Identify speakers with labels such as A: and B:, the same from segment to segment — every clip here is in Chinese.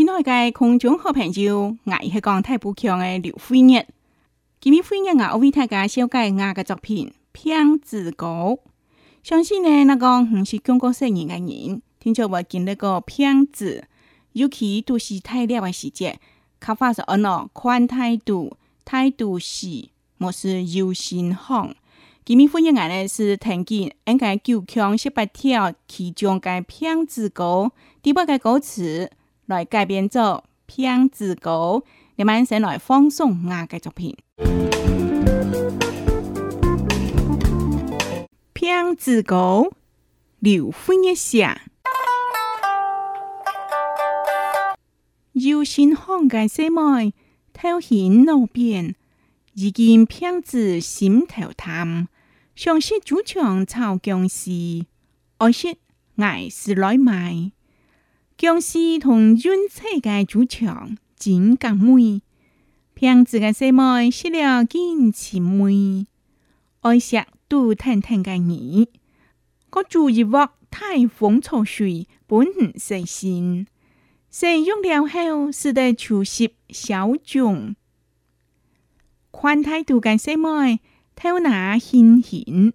A: 亲爱的观众和朋友，我是讲太不强的刘飞燕。今日飞燕啊，我为大家修改我的作品《骗子歌》。相信呢，那个不是中国生人的人，听到我讲呢过骗子，尤其都是太了的世节，看法是二喏。宽态度，态度是莫是有心慌。今日飞燕啊，呢是听见应该九强十八条其中的骗子歌，第八个歌词。来改编做《平字狗》，你们先来放送我嘅作品。《平字狗，刘昏一下，幽深巷嘅细妹偷闲路边，一见平字心头淡。想说主场炒僵丝，爱惜爱是来买。江西同春，世界主场真刚美。骗子个细妹，吃了见钱妹，爱惜都疼疼个你。个主一沃太风草水，本唔细心。使用了后，使得出息小窘。宽态度个细妹，偷拿现钱，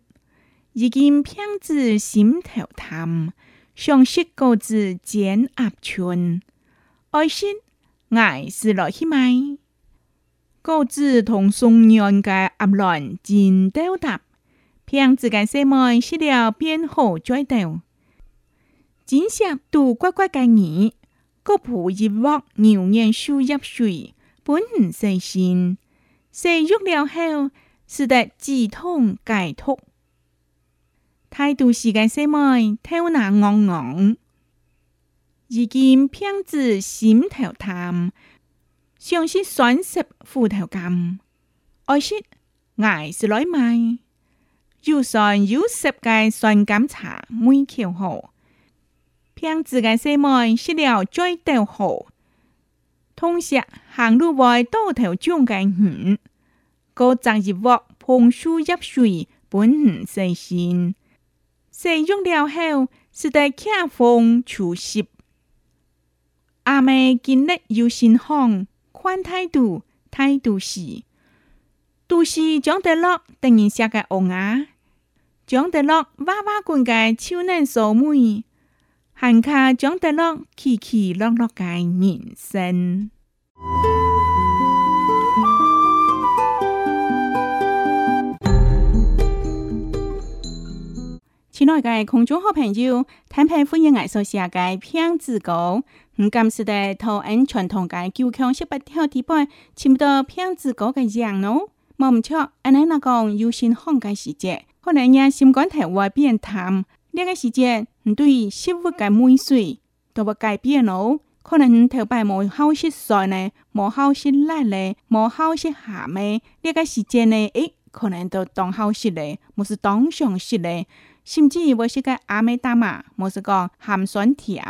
A: 如今骗子心头疼。上识各自剪鸭群，爱心爱是落去买。各自同松阳嘅鸭卵尽丢搭，凭自家细妹需了变好再斗。今惜度乖乖嘅你，各补一镬牛年水鸭水，本唔细心。食入了后，是得止痛解脱。态度是个细妹，头那昂昂；如今骗子心头淡，相是酸涩负头甘。爱是爱是来卖，就算有十个酸甘茶，每口好。骗子个细妹吃了最倒好。同时，行路外多头众个女，过节日沃捧书入水，本很细心。使用了后，是在恰风潮湿，阿妹今日有新红，看态度，态度是，都是蒋德乐等人写个红牙，蒋德乐娃娃棍嘅手人手美，汉卡蒋德乐起起落落嘅人生。亲爱的观众好朋友，坦白欢迎艾苏写嘅《偏子果》。你甘次嘅套按传统嘅的强识不跳地板，穿不到偏子果个样咯。莫唔错，安尼老讲有闲看嘅时节，可能阿心肝太坏，变淡。呢个时节，你对食物个味水都要改变咯。可能头摆无好识酸呢，无好识辣呢，无好识咸呢。呢个时节呢，哎，可能都当好食咧，唔是当上食咧。甚至为是个阿美达玛，莫是讲咸酸甜，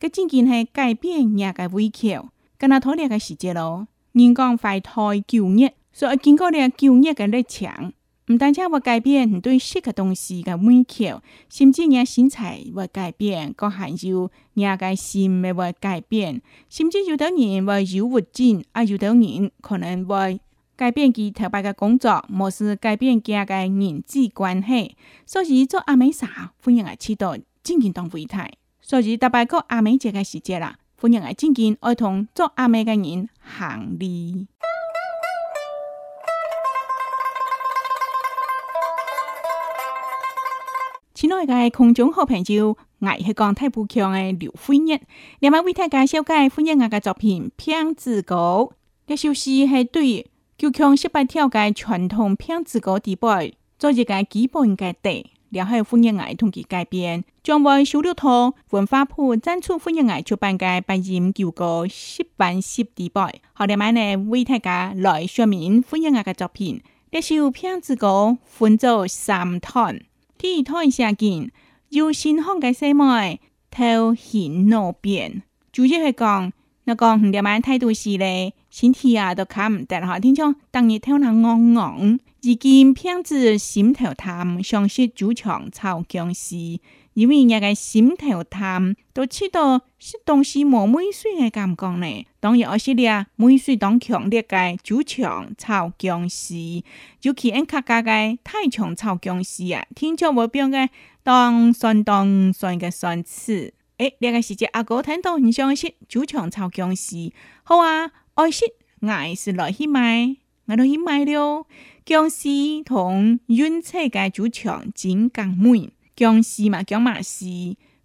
A: 佮正经是改变人个胃口。今那讨论个时节咯，人讲怀胎就业，所以经过了就业个历程，唔单只话改变你对食个东西个胃口，甚至人身材会改变，个含有人个心咪会改变，甚至有的人会有物质，也有的人可能会。改变其头摆个工作模式，改变家个人际关系。所以做阿美嫂，欢迎来指到正经当柜台。所以头摆个阿美节个时节啦，欢迎来正经爱同做阿美个人行礼。亲爱的空中好朋友，我是江太不强的刘慧艳。两位太太介绍介，欢迎我个作品《偏执狗》，你收视是对。就向十八调解传统片子个底白，做一个基本个底，了后分页爱同佮改编，将为小猎兔文化铺展出分页爱出版个百年九个十万十底白。好了，买呢，为大家来说明分页爱个作品，这首片子个分做三段。第一段写见，由新红个血妹偷显闹变，主要系讲。个讲五点半太多事嘞，身体啊都看唔得，好听讲。当日听人昂昂，如今偏子心头贪，想识酒强操僵尸。因为人家心头贪，都吃到吃东西没美水嘅感觉呢。当日阿些咧，美水当强烈嘅酒强操僵尸，尤其因客家嘅太强操僵尸啊，听讲无变嘅当算当算嘅算刺。诶，呢个时节阿哥听到唔相信主场炒强势。好啊，爱惜爱是来去买，我都去买了。僵尸同远车嘅主场真更门，僵尸嘛叫嘛事，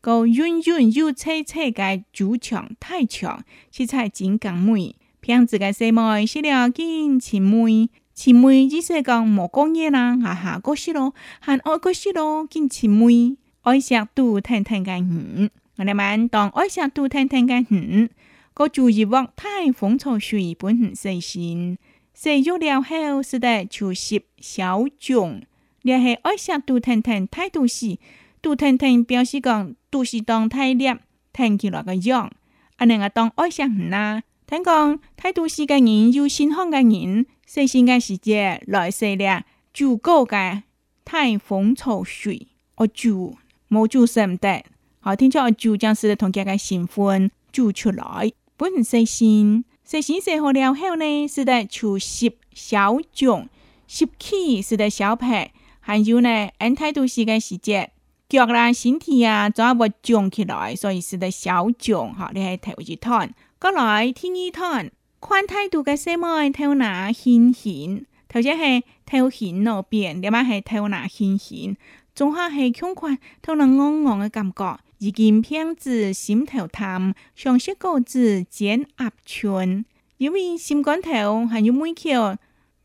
A: 个远远又车车嘅主场太强，实菜真更门。骗子嘅细妹洗了见前妹，前妹只识讲无工业啦，下下过时咯，还爱嗰时咯，见前妹，爱食都听听嘅鱼。我们，当爱上杜腾腾嘅人，个注意勿太风草水，本很细心。细有了后，是的，就是小种。然后爱上杜腾腾太多事，杜腾腾表示讲，都是当太烈，听起来个样。阿两个当爱上唔啦，听讲太多时嘅人，有心慌嘅人，细心嘅时间来细了，足够嘅太风草水，我做冇做心得。好，听说就将是同家个新婚煮出来本能食新，食新写好了后呢，是在除十小肿，十起是在小拍，还有呢，按太多时间时节，脚啊身体啊全部肿起来，所以是在小肿。哈，你系睇住一滩，过来听一滩，看态度个什么头哪现行，头先系头型那边，另外系头哪现行，总下系胸宽，头拿昂昂个感觉。已經騙子心頭淡，常識高子剪鴨腸。因為心肝頭還有每條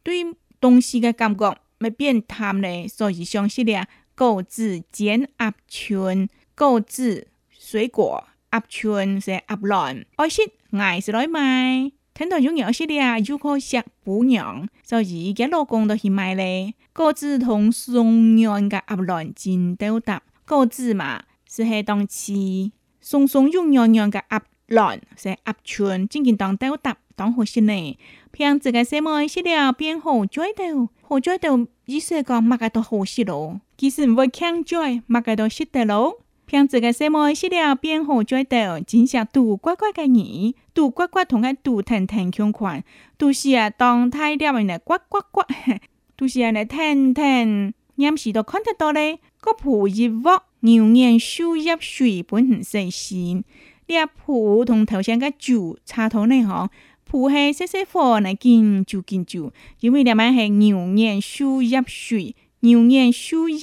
A: 對東西嘅感覺咪變淡咧，所以相信咧高子剪鴨腸，高子水果鴨腸是鴨卵，愛食愛是來買。聽到有鳥食咧，又可食補養，所以而家老公都去買咧。高子同松軟嘅鴨卵煎到搭高子嘛。是系当时松松软软嘅鸭卵，是鸭鹑正经当豆搭当好食呢。平日嘅食糜食了变好在度，好在度意思讲乜加都好食咯。其实唔会强在乜加都食得咯。平日嘅食糜食了变好在度，真像杜乖乖嘅鱼，杜乖乖同个杜腾腾咁款。都是啊，当太料咪呢？呱呱，都是啊，呢腾腾。央时都看得到咧，科普一镬。牛眼输入水本身很细心，你把普同头先的酒插头内吼，普系些些火来煎就煎酒，因为两码系牛眼输入水，牛眼输入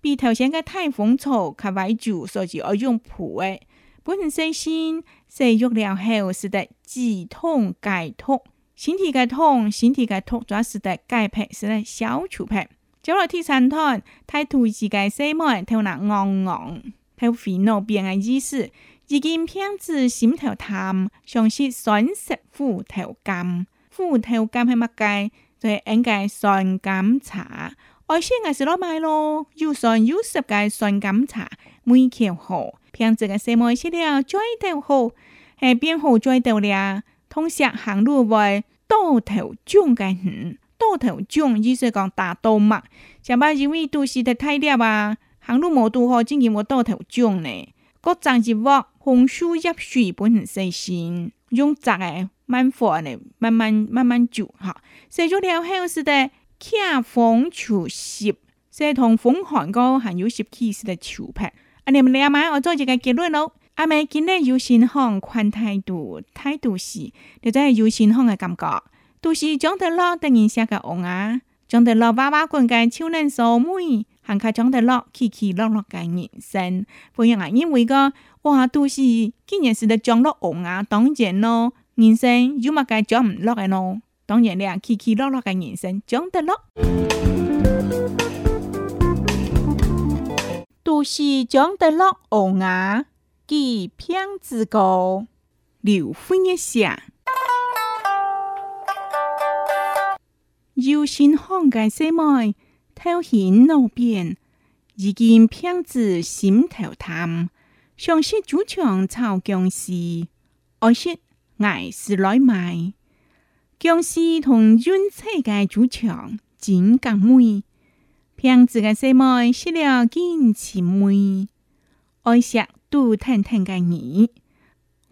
A: 比头先的太风草较快煮，所以要用普的。本身细心，食药了后是得止痛解痛，身体的痛，身体的痛主要是得解排，是得消除排。走落铁铲摊，太土自家细麦偷拿昂昂，偷肥努变矮姿势。如今胖子心头淡，想吃酸食苦头甘。苦头甘系乜嘢？就系应该酸甘茶。爱先系食落来咯，又酸又涩嘅酸甘茶，每天喝。胖子嘅细麦吃了最偷好，系变好最倒了，通常行路为多头壮嘅人。倒头涨，意思讲大倒嘛。上班认为都是在太热啊，行路没拄好，经无倒头涨呢？各种是物，红薯叶水本很细心，用扎个慢火呢？慢慢慢慢煮哈。写出条很是在，恰逢除湿，写同风寒个，含有湿气式的潮拍。阿你们两位，我做一个结论咯。阿妹今日有先看宽态度，态度是，就真系有新看个感觉。都是將頭落等人寫個戇啊，將頭落娃娃滾個超人數妹，行開將頭落起起落落個人生。不然啊，因為個哇都是今年是得將落戇啊，當然咯，人生有乜個將唔落嘅咯，當然咧起起落落個人生將頭落。都是將頭落戇啊，幾片子個，劉歡一下。幽深荒界西外，偷显路边。只见骗子心头淡。想说主场操僵尸，可惜爱是来卖。僵尸同军车界主场，真更美。骗子个西外失了见钱昧，爱想都谈谈个耳。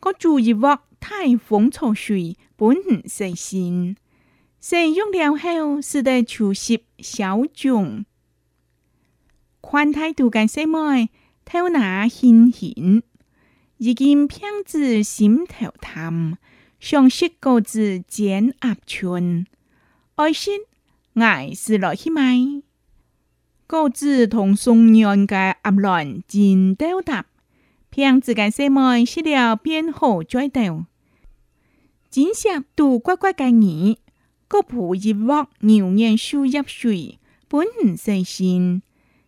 A: 我注一屋，太风草水，本很细心。使用了后，使得触湿小肿，宽态度跟血脉头哪显现，一见胖子心头淡，相识果子剪鸭群，爱心爱是落去买，果子同松软的鸭卵剪雕搭，胖子嘅血脉吃了变好转头，今夏都乖乖的你。各普一握牛年水入水，本唔细心，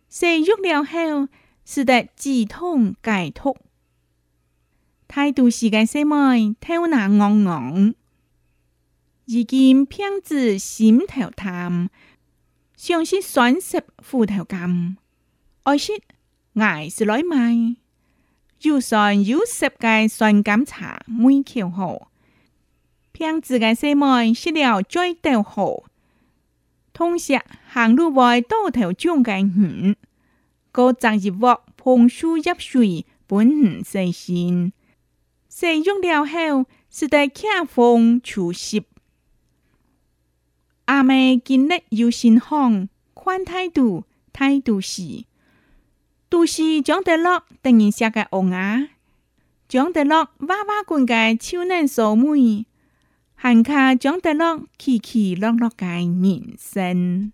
A: 洗足了后，实得自痛解脱。态度时间细妹头拿昂昂，只见骗子心头贪，像是酸食富头甘，爱吃矮是来买，就算有世界酸甘茶，每条好。将自家细妹洗了再掉好。同时行路外倒头章嘅鱼，个整日镬蓬树入水，本很细心。食中了后，食得轻风除湿。阿妹今日有新风，宽态度，态度是，都是长得落等于下个红牙，长得落娃娃滚嘅超嫩素梅。汉卡张得乐，起起落落解人生。